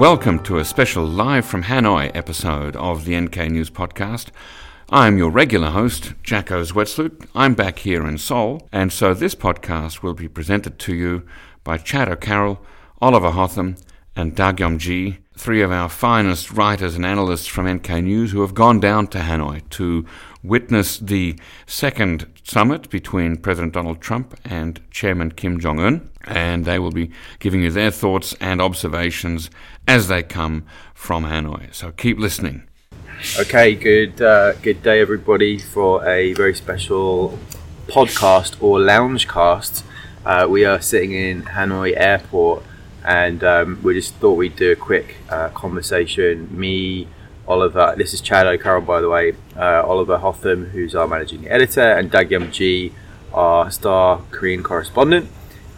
Welcome to a special live from Hanoi episode of the NK News Podcast. I'm your regular host, Jacco Zwetsloot. I'm back here in Seoul, and so this podcast will be presented to you by Chad O'Carroll, Oliver Hotham, and Dagyum Ji, three of our finest writers and analysts from NK News who have gone down to Hanoi to witness the second summit between President Donald Trump and Chairman Kim Jong un, and they will be giving you their thoughts and observations as they come from Hanoi. So keep listening. Okay, good uh, good day, everybody, for a very special podcast or lounge cast. Uh, we are sitting in Hanoi Airport, and um, we just thought we'd do a quick uh, conversation. Me, Oliver, this is Chad O'Carroll, by the way. Uh, Oliver Hotham, who's our managing editor, and Dagyum Ji, our star Korean correspondent.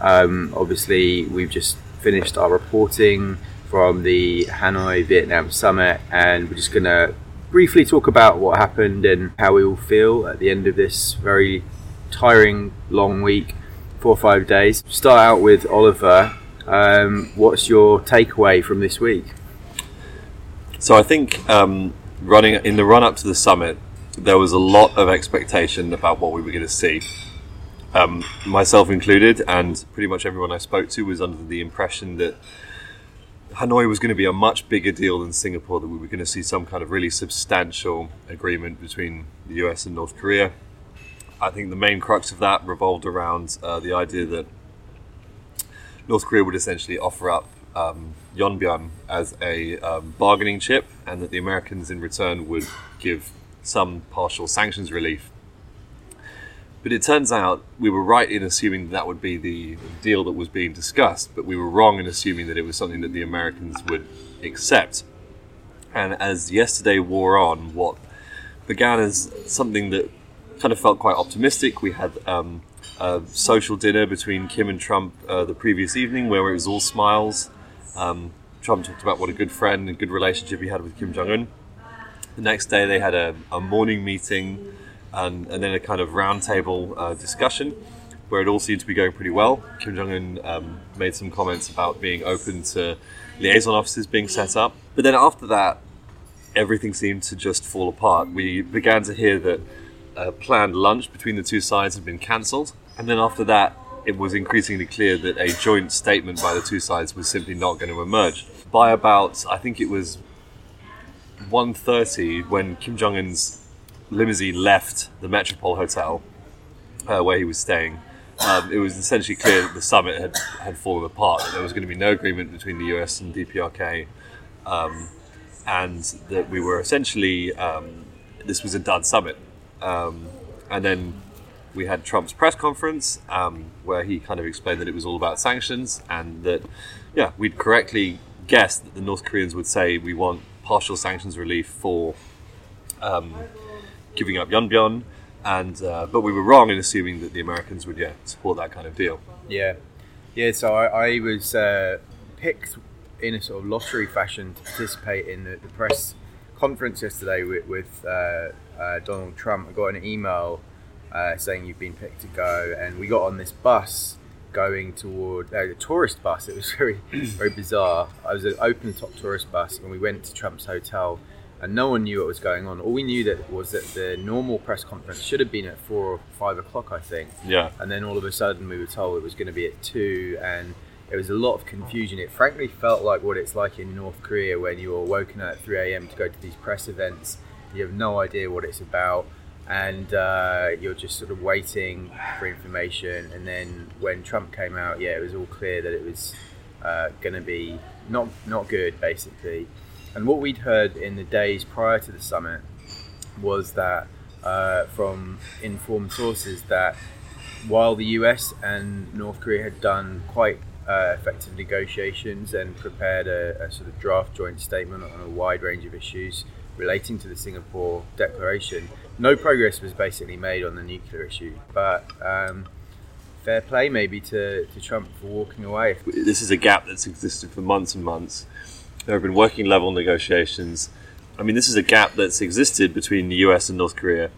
Um, obviously, we've just finished our reporting from the Hanoi Vietnam Summit, and we're just going to briefly talk about what happened and how we all feel at the end of this very tiring long week, four or five days. Start out with Oliver. Um, what's your takeaway from this week? So I think um, running in the run up to the summit, there was a lot of expectation about what we were going to see. Um, myself included, and pretty much everyone I spoke to was under the impression that Hanoi was going to be a much bigger deal than Singapore, that we were going to see some kind of really substantial agreement between the US and North Korea. I think the main crux of that revolved around uh, the idea that North Korea would essentially offer up um, as a um, bargaining chip, and that the Americans in return would give some partial sanctions relief but it turns out we were right in assuming that, that would be the deal that was being discussed, but we were wrong in assuming that it was something that the Americans would accept. And as yesterday wore on, what began as something that kind of felt quite optimistic, we had um, a social dinner between Kim and Trump uh, the previous evening where it was all smiles. Um, Trump talked about what a good friend and good relationship he had with Kim Jong un. The next day, they had a, a morning meeting and, and then a kind of roundtable uh, discussion where it all seemed to be going pretty well. Kim Jong Un um, made some comments about being open to liaison offices being set up, but then after that, everything seemed to just fall apart. We began to hear that a planned lunch between the two sides had been cancelled, and then after that, it was increasingly clear that a joint statement by the two sides was simply not going to emerge. By about, I think it was 1.30 when Kim Jong Un's limousine left the Metropole Hotel uh, where he was staying, um, it was essentially clear that the summit had, had fallen apart. That there was going to be no agreement between the US and DPRK, um, and that we were essentially um, this was a dud summit. Um, and then we had Trump's press conference um, where he kind of explained that it was all about sanctions and that yeah we'd correctly guessed that the North Koreans would say we want partial sanctions relief for um, giving up Yongbyon, and uh, but we were wrong in assuming that the Americans would yeah support that kind of deal. Yeah, yeah. So I, I was uh, picked in a sort of lottery fashion to participate in the, the press conference yesterday with, with uh, uh Donald Trump. I got an email uh, saying you've been picked to go, and we got on this bus going toward uh, a tourist bus. It was very very bizarre. I was an open top tourist bus, and we went to Trump's hotel and no one knew what was going on. All we knew that was that the normal press conference should have been at four or five o'clock, I think. Yeah. And then all of a sudden we were told it was going to be at two, and it was a lot of confusion. It frankly felt like what it's like in North Korea when you're woken up at 3 a.m. to go to these press events. You have no idea what it's about, and uh, you're just sort of waiting for information. And then when Trump came out, yeah, it was all clear that it was uh, going to be not not good, basically. And what we'd heard in the days prior to the summit was that uh, from informed sources that while the US and North Korea had done quite uh, effective negotiations and prepared a, a, sort of draft joint statement on a wide range of issues relating to the Singapore Declaration, no progress was basically made on the nuclear issue. But um, fair play maybe to, to Trump for walking away. This is a gap that's existed for months and months there have been working level negotiations. I mean, this is a gap that's existed between the US and North Korea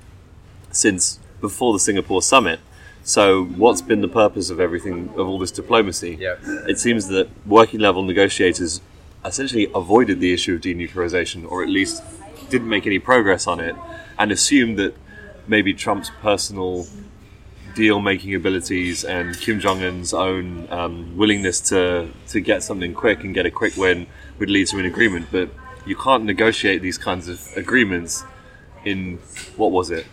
since before the Singapore summit. So, what's been the purpose of everything, of all this diplomacy? Yeah. It seems that working level negotiators essentially avoided the issue of denuclearization, or at least didn't make any progress on it, and assumed that maybe Trump's personal deal making abilities and Kim Jong Un's own um, willingness to, to get something quick and get a quick win would lead to an agreement. But you can't negotiate these kinds of agreements in, what was it,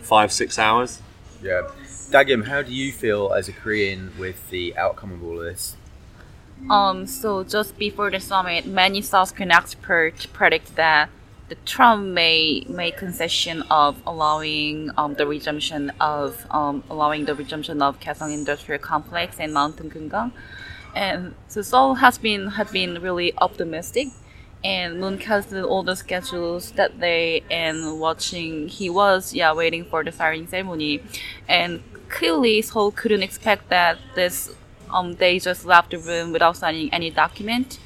five, six hours? Yeah. Dagyum, how do you feel as a Korean with the outcome of all of this? Um, so just before the summit, many South Korean experts predict that the Trump may make concession of allowing um, the resumption of um, allowing the resumption of Kaesong Industrial Complex and Mountain Kumgang, and so Seoul has been has been really optimistic, and Moon casted all the schedules that day and watching. He was yeah waiting for the signing ceremony, and clearly Seoul couldn't expect that this um they just left the room without signing any document.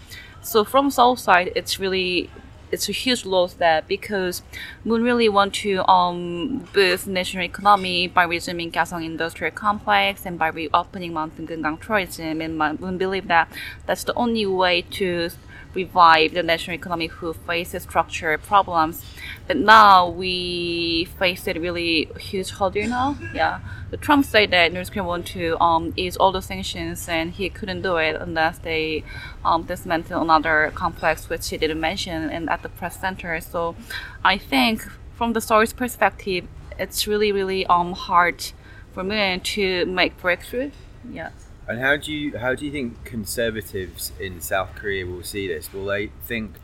So from Seoul side, it's really it's a huge loss there because Moon really want to um, boost national economy by resuming Kaesong Industrial Complex and by reopening Mountain Kumgang tourism. And Moon believe that that's the only way to revive the national economy who faces structural problems. But now we face a really huge hurdle now. Yeah, the Trump said that North Korea want to um, ease all the sanctions, and he couldn't do it unless they um, dismantle another complex, which he didn't mention, and at the press center. So, I think from the story's perspective, it's really really um hard for me to make breakthrough. Yeah. And how do you how do you think conservatives in South Korea will see this? Will they think,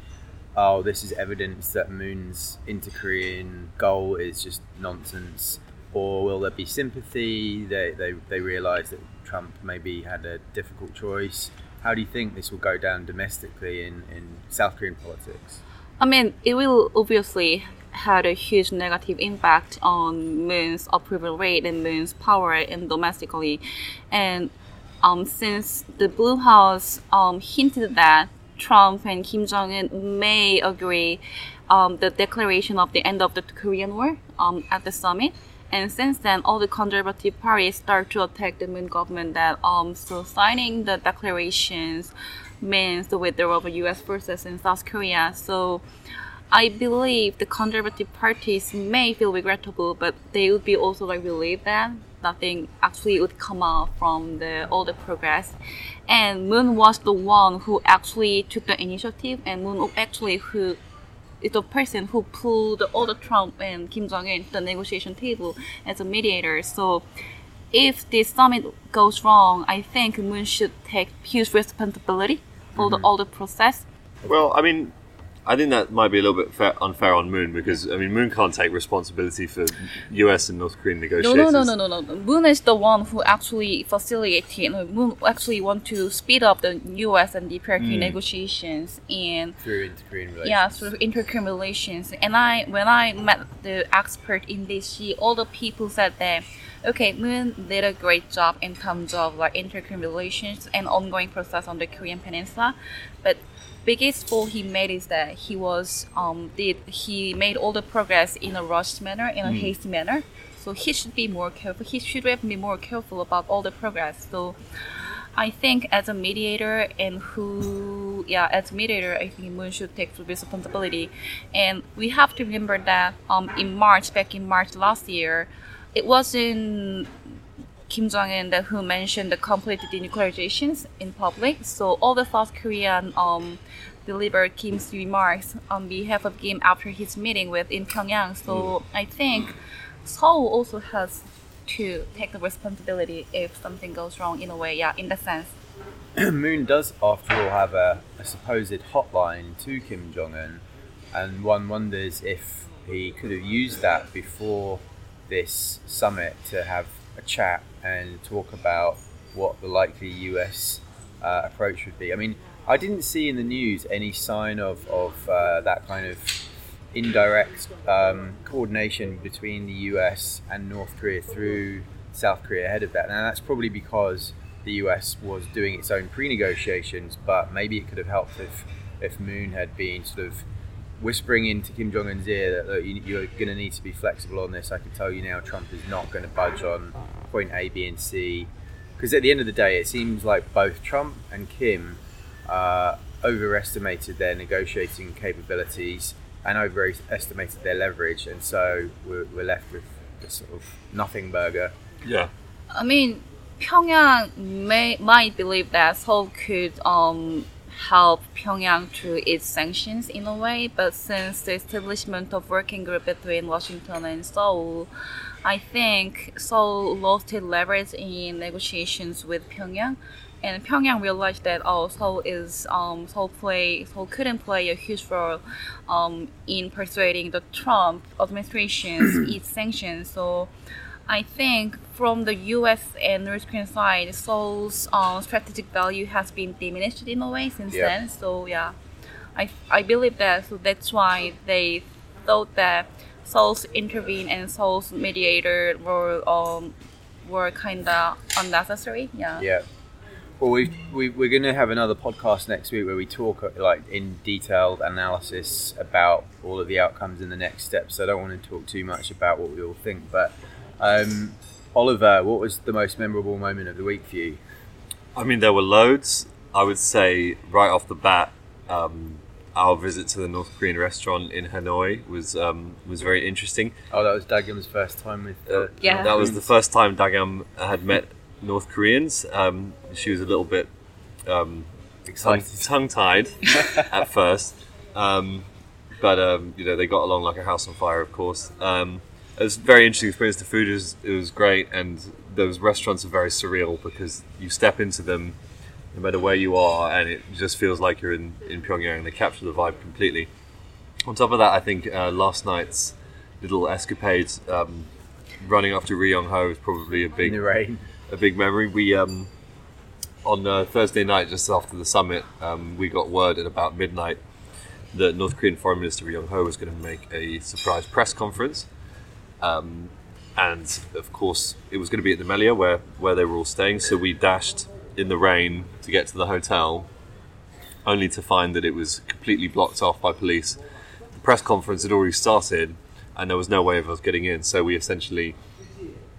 oh, this is evidence that Moon's inter-Korean goal is just nonsense, or will there be sympathy? They they they realise that Trump maybe had a difficult choice. How do you think this will go down domestically in, in South Korean politics? I mean, it will obviously had a huge negative impact on Moon's approval rate and Moon's power in domestically, and um, since the Blue House um, hinted that Trump and Kim Jong Un may agree um, the declaration of the end of the Korean War um, at the summit. And since then, all the conservative parties start to attack the Moon government. That um, so signing the declarations means the withdrawal of U.S. forces in South Korea. So I believe the conservative parties may feel regrettable, but they would be also like relieved that nothing actually would come out from the all the progress. And Moon was the one who actually took the initiative, and Moon actually who is the person who pulled all the Trump and Kim Jong Un to the negotiation table as a mediator. So if this summit goes wrong, I think Moon should take huge responsibility for mm-hmm. the, all the process. Well, I mean, I think that might be a little bit fair, unfair on Moon because I mean Moon can't take responsibility for U.S. and North Korean negotiations. No, no, no, no, no, no. Moon is the one who actually facilitated. Moon actually want to speed up the U.S. and the Korean mm. negotiations and through inter-Korean relations. Yeah, through inter-Korean relations. And I, when I met the expert in this, all the people said that okay, Moon did a great job in terms of like inter-Korean relations and ongoing process on the Korean Peninsula, but biggest fault he made is that he was um did he made all the progress in a rushed manner in a mm. hasty manner. So he should be more careful he should have been more careful about all the progress. So I think as a mediator and who yeah as a mediator I think Moon should take full responsibility. And we have to remember that um in March back in March last year it wasn't Kim Jong Un who mentioned the complete denuclearizations in public. So all the South Korean um, delivered Kim's remarks on behalf of Kim after his meeting with in Pyongyang. So mm. I think Seoul also has to take the responsibility if something goes wrong in a way. Yeah, in that sense. Moon does, after all, have a, a supposed hotline to Kim Jong Un, and one wonders if he could have used that before this summit to have a chat and talk about what the likely US uh, approach would be. I mean, I didn't see in the news any sign of, of uh, that kind of indirect um, coordination between the US and North Korea through South Korea ahead of that. Now, that's probably because the US was doing its own pre negotiations, but maybe it could have helped if, if Moon had been sort of whispering into Kim Jong Un's ear that look, you, are going to need to be flexible on this. I can tell you now, Trump is not going to budge on point A, B, and C. Because at the end of the day, it seems like both Trump and Kim uh, overestimated their negotiating capabilities and overestimated their leverage, and so we're, we're left with the sort of nothing burger. Yeah. I mean, Pyongyang may might believe that Seoul could um help Pyongyang through its sanctions in a way, but since the establishment of working group between Washington and Seoul, I think Seoul lost its leverage in negotiations with Pyongyang. And Pyongyang realized that oh Seoul is um Seoul play Seoul couldn't play a huge role um in persuading the Trump administration's its sanctions. So I think from the U.S. and North Korean side, Seoul's um, strategic value has been diminished in a way since Yeah. then. So yeah, I, I believe that. So that's why they thought that Seoul's intervene and Seoul's mediator were um were kind of unnecessary. Yeah. Yeah. Well, we, we we're going to have another podcast next week where we talk uh, like in detailed analysis about all of the outcomes in the next steps. So I don't want to talk too much about what we all think, but um, Oliver, what was the most memorable moment of the week for you? I mean, there were loads. I would say right off the bat, um, our visit to the North Korean restaurant in Hanoi was um, was very interesting. Oh, that was Dagyum's first time with. Uh, Yeah. That was the first time Dagam had met North Koreans. Um, she was a little bit um, tongue tied at first, um, but um, you know they got along like a house on fire. Of course, um, it was a very interesting experience. The food is it was great, and those restaurants are very surreal because you step into them, no matter where you are, and it just feels like you're in in Pyongyang. They capture the vibe completely. On top of that, I think uh, last night's little escapade um, running after Ri Yong Ho is probably a big a big memory. We um, on uh, Thursday night, just after the summit, um, we got word at about midnight that North Korean Foreign Minister Ri Yong Ho was going to make a surprise press conference, um, and of course, it was going to be at the Melia where where they were all staying. So we dashed in the rain to get to the hotel, only to find that it was completely blocked off by police. The press conference had already started, and there was no way of us getting in. So we essentially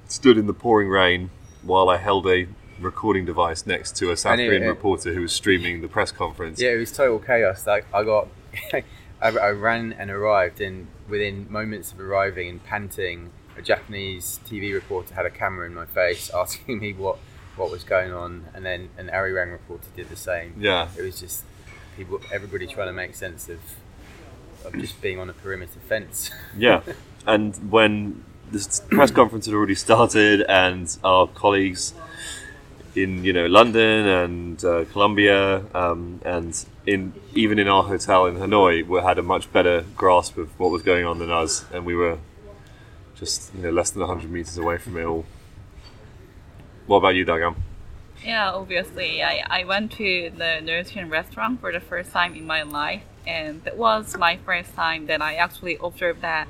stood in the pouring rain while I held a recording device next to a South And it- Korean it- reporter who was streaming the press conference. Yeah, it was total chaos. Like I got, I, I ran and arrived, and within moments of arriving and panting, a Japanese TV reporter had a camera in my face, asking me what what was going on, and then an Arirang reporter did the same. Yeah. it was just people, everybody trying to make sense of of just being on a perimeter fence. Yeah. and when this press conference had already started, and our colleagues in you know London and uh, Colombia, um, and in even in our hotel in Hanoi, we had a much better grasp of what was going on than us, and we were just you know less than hundred meters away from it all. What about you, Dagyum? Yeah, obviously, I, I went to the Korean restaurant for the first time in my life, and that was my first time that I actually observed that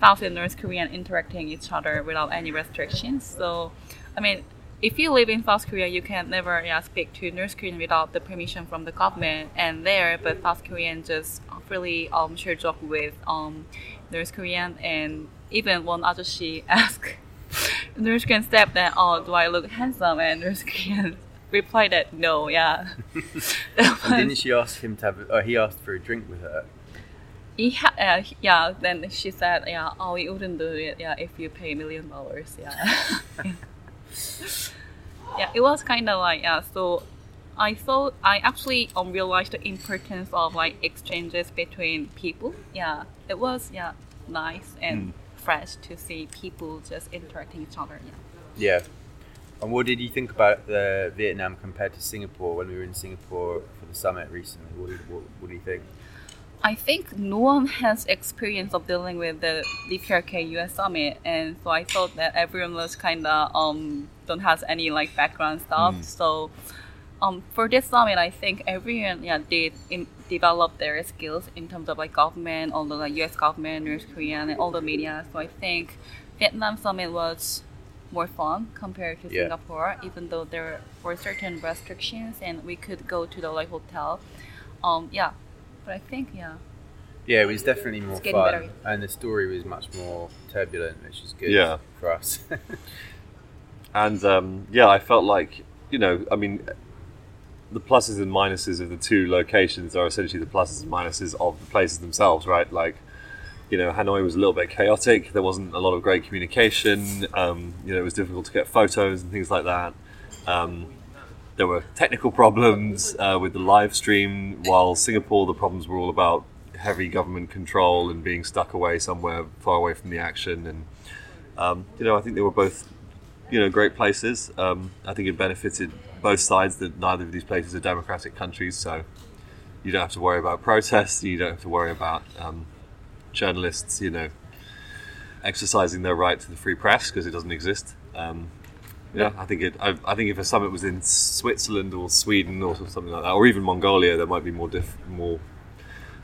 South and North Korean interacting each other without any restrictions. So, I mean, if you live in South Korea, you can never yeah, speak to North Korean without the permission from the government. And there, but South Korean just freely um share joke with um North Korean, and even one other she asked North Korean staff that, oh, do I look handsome? And North Korean replied that no, yeah. And didn't she ask him to have? Oh, he asked for a drink with her. he ha- uh, yeah, then she said, yeah, oh, we wouldn't do it, yeah, if you pay a million dollars, yeah. yeah, it was kind of like, yeah, so I thought, I actually um, realized the importance of like exchanges between people. Yeah, it was, yeah, nice and fresh to see people just interacting each other, yeah. Yeah. And what did you think about the Vietnam compared to Singapore when we were in Singapore for the summit recently? What what, what do you think? I think no one has experience of dealing with the DPRK US summit, and so I thought that everyone was kind of um don't have any like background stuff. So um for this summit, I think everyone yeah did in, develop their skills in terms of like government, all the like US government, North Korean, and all the media. So I think Vietnam summit was more fun compared to Yeah. Singapore, even though there were certain restrictions and we could go to the like hotel. Um yeah, but I think yeah. Yeah, it was definitely more fun, better. and the story was much more turbulent, which is good Yeah. for us. And um, yeah, I felt like you know, I mean, the pluses and minuses of the two locations are essentially the pluses and minuses of the places themselves, right? Like, you know, Hanoi was a little bit chaotic. There wasn't a lot of great communication. Um, you know, it was difficult to get photos and things like that. Um, there were technical problems uh, with the live stream, while Singapore, the problems were all about heavy government control and being stuck away somewhere far away from the action. And, um, you know, I think they were both, you know, great places. Um, I think it benefited both sides that neither of these places are democratic countries, so you don't have to worry about protests, you don't have to worry about um, journalists, you know, exercising their right to the free press because it doesn't exist. Um, yeah, I think it. I, I, think if a summit was in Switzerland or Sweden or something like that, or even Mongolia, there might be more diff, more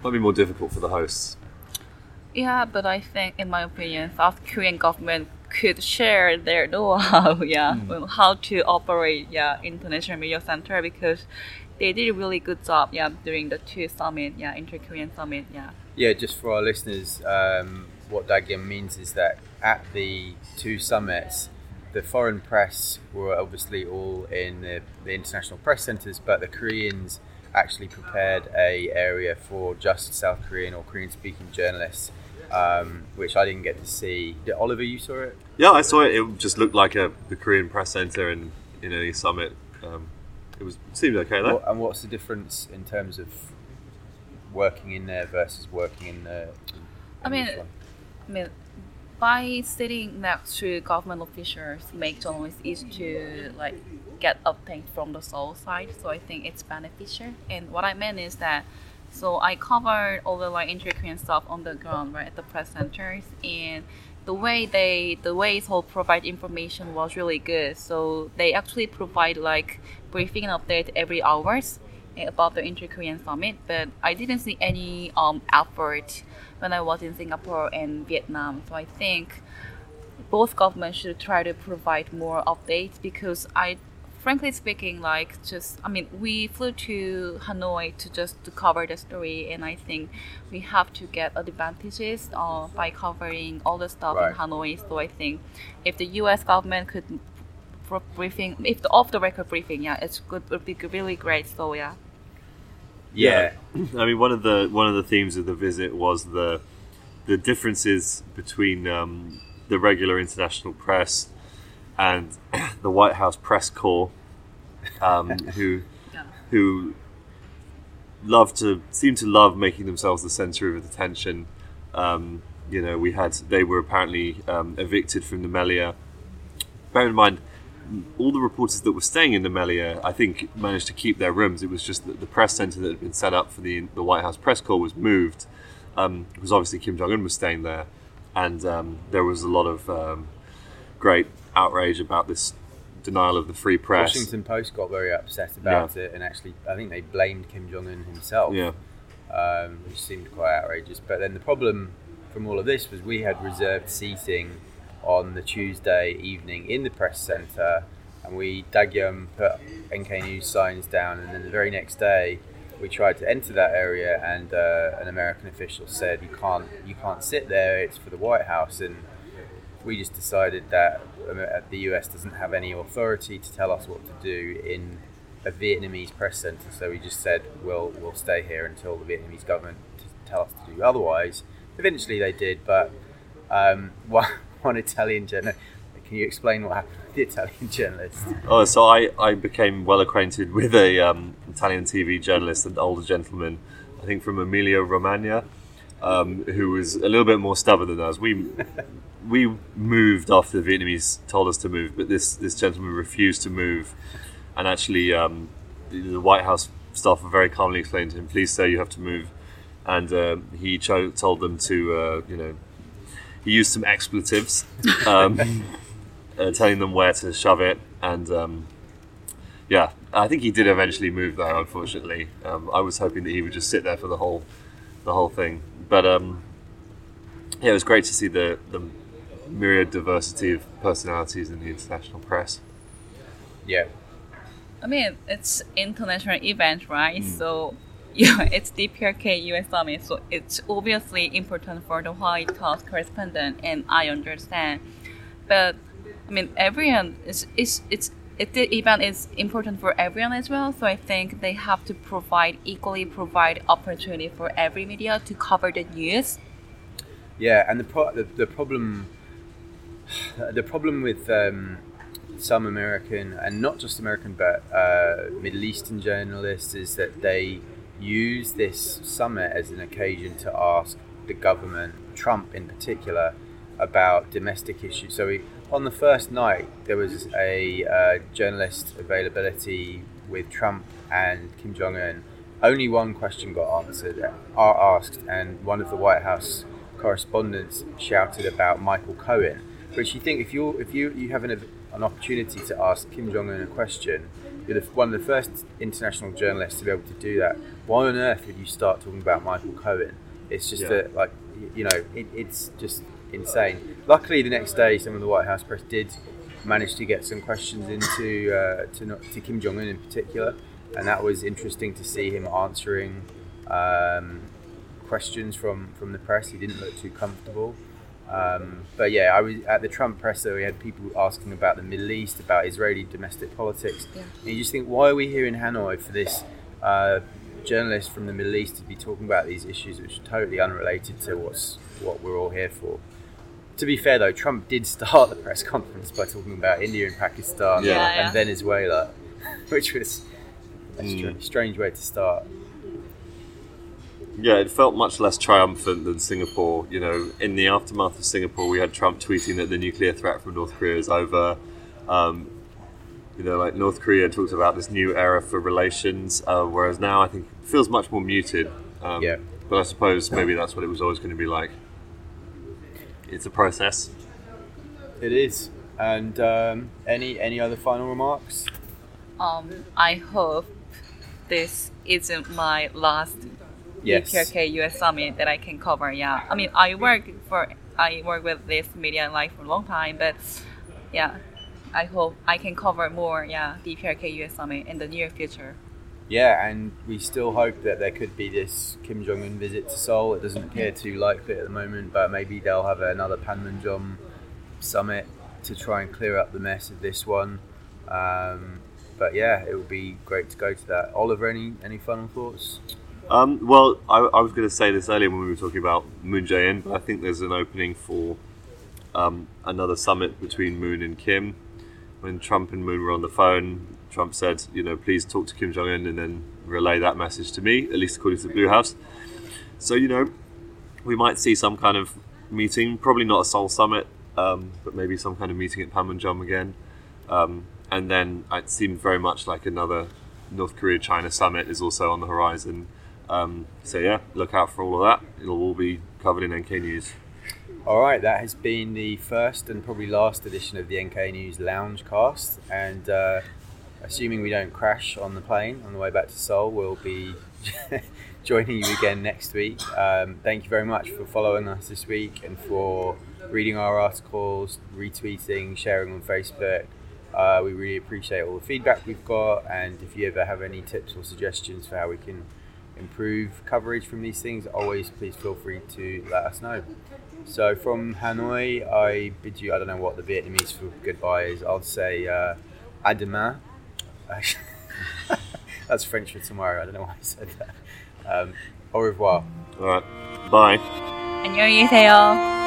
might be more difficult for the hosts. Yeah, but I think, in my opinion, South Korean government could share their know-how, yeah, mm. how to operate, yeah, international media center because they did a really good job, yeah, during the two summit, yeah, inter-Korean summit, yeah. Yeah, just for our listeners, um, what Dagyum means is that at the two summits, the foreign press were obviously all in the, the international press centers, but the Koreans actually prepared a area for just South Korean or Korean speaking journalists, um, which I didn't get to see. Did, Oliver, you saw it? Yeah, I saw it. It just looked like a the Korean press center in in any summit. Um, it was it seemed okay though. What, and what's the difference in terms of working in there versus working in the? In I mean, I mean, by sitting next to government officials make journalists easy to like get updates from the Seoul side. So I think it's beneficial. And what I meant is that so I covered all the like inter-Korean stuff on the ground, right, at the press centers, and the way they the way Seoul provide information was really good. So they actually provide like briefing update every hours about the inter-Korean summit, but I didn't see any um effort when I was in Singapore and Vietnam. So I think both governments should try to provide more updates because I frankly speaking like just i mean we flew to hanoi to just to cover the story and i think we have to get advantages uh, by covering all the stuff right. in hanoi so i think if the us government could briefing if the off the record briefing yeah it's good would be really great so yeah yeah. I mean, one of the one of the themes of the visit was the the differences between um, the regular international press and the White House press corps, um, who yeah. who love to seem to love making themselves the center of attention. Um, you know, we had they were apparently um, evicted from the Melia. Bear in mind, all the reporters that were staying in the Melia, I think, managed to keep their rooms. It was just that the press center that had been set up for the the White House press corps was moved, um, because obviously Kim Jong Un was staying there, and um, there was a lot of um, great outrage about this denial of the free press. Washington Post got very upset about yeah. it, and actually, I think they blamed Kim Jong Un himself. Yeah. Um, which seemed quite outrageous. But then the problem from all of this was we had reserved seating on the Tuesday evening in the press centre, and we Dagyum put NK News signs down, and then the very next day we tried to enter that area, and uh, an American official said you can't you can't sit there. It's for the White House, and we just decided that the US doesn't have any authority to tell us what to do in a Vietnamese press center. So we just said we'll we'll stay here until the Vietnamese government tell us to do otherwise. Eventually they did, but um, one Italian journalist. Can you explain what happened with the Italian journalist? Oh, so I, I became well acquainted with a um, Italian TV journalist, an older gentleman, I think from Emilia Romagna, um, who was a little bit more stubborn than us. We we moved after the Vietnamese told us to move, but this this gentleman refused to move, and actually um, the White House staff very calmly explained to him, "Please, sir, you have to move," and um, he cho- told them to uh, you know he used some expletives, um, uh, telling them where to shove it, and um, yeah, I think he did eventually move there. Unfortunately, um, I was hoping that he would just sit there for the whole the whole thing, but um, yeah, it was great to see the the myriad diversity of personalities in the international press. Yeah. I mean, it's international event, right? Mm. So yeah, it's DPRK US Summit, so it's obviously important for the White House correspondent, and I understand. But I mean, everyone is is it's it, the event is important for everyone as well. So I think they have to provide equally provide opportunity for every media to cover the news. Yeah, and the pro- the, the problem the problem with um, some American and not just American but uh, Middle Eastern journalists is that they use this summit as an occasion to ask the government, Trump in particular, about domestic issues. So we, on the first night, there was a uh, journalist availability with Trump and Kim Jong Un. Only one question got answered, are asked, and one of the White House correspondents shouted about Michael Cohen. Which you think if you if you you have an, an opportunity to ask Kim Jong Un a question, you're the, one of the first international journalists to be able to do that. Why on earth would you start talking about Michael Cohen? It's just Yeah. that like you know it, it's just insane. Luckily, the next day, some of the White House press did manage to get some questions into uh, to, not, to Kim Jong Un in particular, and that was interesting to see him answering um, questions from from the press. He didn't look too comfortable. Um, but yeah, I was at the Trump presser. We had people asking about the Middle East, about Israeli domestic politics. Yeah. And you just think, why are we here in Hanoi for this uh, journalist from the Middle East to be talking about these issues, which are totally unrelated to what's what we're all here for? To be fair, though, Trump did start the press conference by talking about India and Pakistan Yeah. Yeah, and yeah. Venezuela, which was a Mm. strange way to start. Yeah, it felt much less triumphant than Singapore. You know, in the aftermath of Singapore, we had Trump tweeting that the nuclear threat from North Korea is over. Um, you know, like North Korea talks about this new era for relations, uh, whereas now I think it feels much more muted. Um, Yeah. But I suppose maybe that's what it was always going to be like. It's a process. It is. And um, any any other final remarks? Um, I hope this isn't my last Yes. DPRK US summit that I can cover. Yeah, I mean I work for I work with this media life for a long time, but yeah, I hope I can cover more. Yeah, DPRK US summit in the near future. Yeah, and we still hope that there could be this Kim Jong Un visit to Seoul. It doesn't appear too likely at the moment, but maybe they'll have another Panmunjom summit to try and clear up the mess of this one. Um, but yeah, it would be great to go to that. Oliver, any any final thoughts? Um, well, I, I was going to say this earlier when we were talking about Moon Jae-in, but I think there's an opening for um, another summit between Moon and Kim. When Trump and Moon were on the phone, Trump said, you know, please talk to Kim Jong Un and then relay that message to me, at least according to the Blue House. So, you know, we might see some kind of meeting, probably not a Seoul summit, um, but maybe some kind of meeting at Panmunjom again. Um, and then it seemed very much like another North Korea China summit is also on the horizon. Um, so yeah, look out for all of that. It'll all be covered in NK News. All right, that has been the first and probably last edition of the NK News Lounge Cast. And uh, assuming we don't crash on the plane on the way back to Seoul, we'll be joining you again next week. Um, thank you very much for following us this week and for reading our articles, retweeting, sharing on Facebook. Uh, we really appreciate all the feedback we've got. And if you ever have any tips or suggestions for how we can improve coverage from these things, always please feel free to let us know. So from Hanoi, I bid you, I don't know what the Vietnamese for goodbye is, I'll say uh, à demain. That's French for tomorrow, I don't know why I said that. Um, au revoir. All right, bye. 안녕히 계세요.